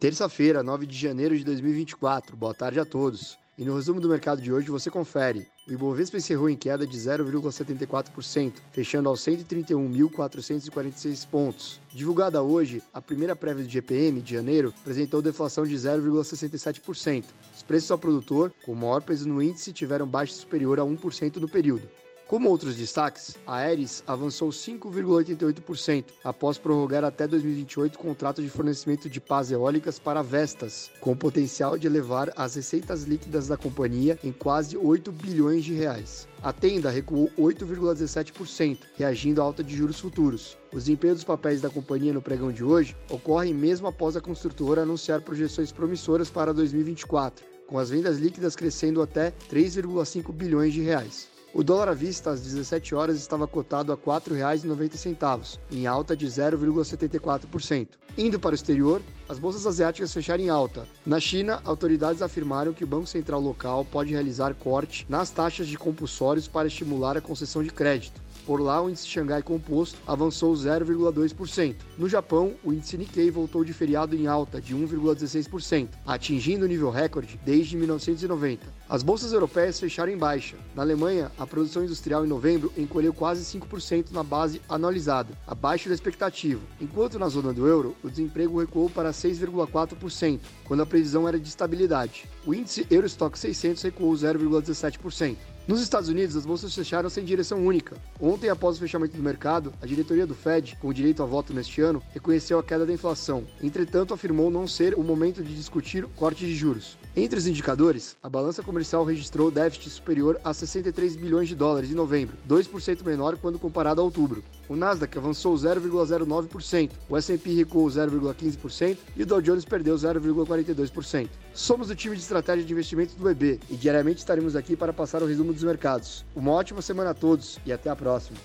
Terça-feira, 9 de janeiro de 2024. Boa tarde a todos. E no resumo do mercado de hoje você confere. O Ibovespa encerrou em queda de 0,74%, fechando aos 131.446 pontos. Divulgada hoje, a primeira prévia do GPM de janeiro apresentou deflação de 0,67%. Os preços ao produtor, com maior peso no índice, tiveram baixa superior a 1% no período. Como outros destaques, a Aeres avançou 5,88% após prorrogar até 2028 o contrato de fornecimento de pás eólicas para Vestas, com potencial de elevar as receitas líquidas da companhia em quase 8 bilhões de reais. A Tenda recuou 8,17%, reagindo à alta de juros futuros. O desempenho dos papéis da companhia no pregão de hoje ocorre mesmo após a construtora anunciar projeções promissoras para 2024, com as vendas líquidas crescendo até 3,5 bilhões de reais. O dólar à vista às 17 horas estava cotado a R$ 4,90, em alta de 0,74%. Indo para o exterior, as bolsas asiáticas fecharam em alta. Na China, autoridades afirmaram que o Banco Central local pode realizar corte nas taxas de compulsórios para estimular a concessão de crédito. Por lá, o índice Xangai Composto avançou 0,2%. No Japão, o índice Nikkei voltou de feriado em alta de 1,16%, atingindo o nível recorde desde 1990. As bolsas europeias fecharam em baixa. Na Alemanha, a produção industrial em novembro encolheu quase 5% na base anualizada, abaixo da expectativa, enquanto na zona do euro, o desemprego recuou para 6,4%, quando a previsão era de estabilidade. O índice Eurostock 600 recuou 0,17%. Nos Estados Unidos, as bolsas fecharam sem direção única. Ontem, após o fechamento do mercado, a diretoria do Fed, com direito a voto neste ano, reconheceu a queda da inflação. Entretanto, afirmou não ser o momento de discutir corte de juros. Entre os indicadores, a balança comercial registrou déficit superior a 63 bilhões de dólares em novembro, 2% menor quando comparado a outubro. O Nasdaq avançou 0,09%, o S&P recuou 0,15% e o Dow Jones perdeu 0,42%. Somos o time de estratégia de investimento do BB e diariamente estaremos aqui para passar o resumo dos mercados. Uma ótima semana a todos e até a próxima.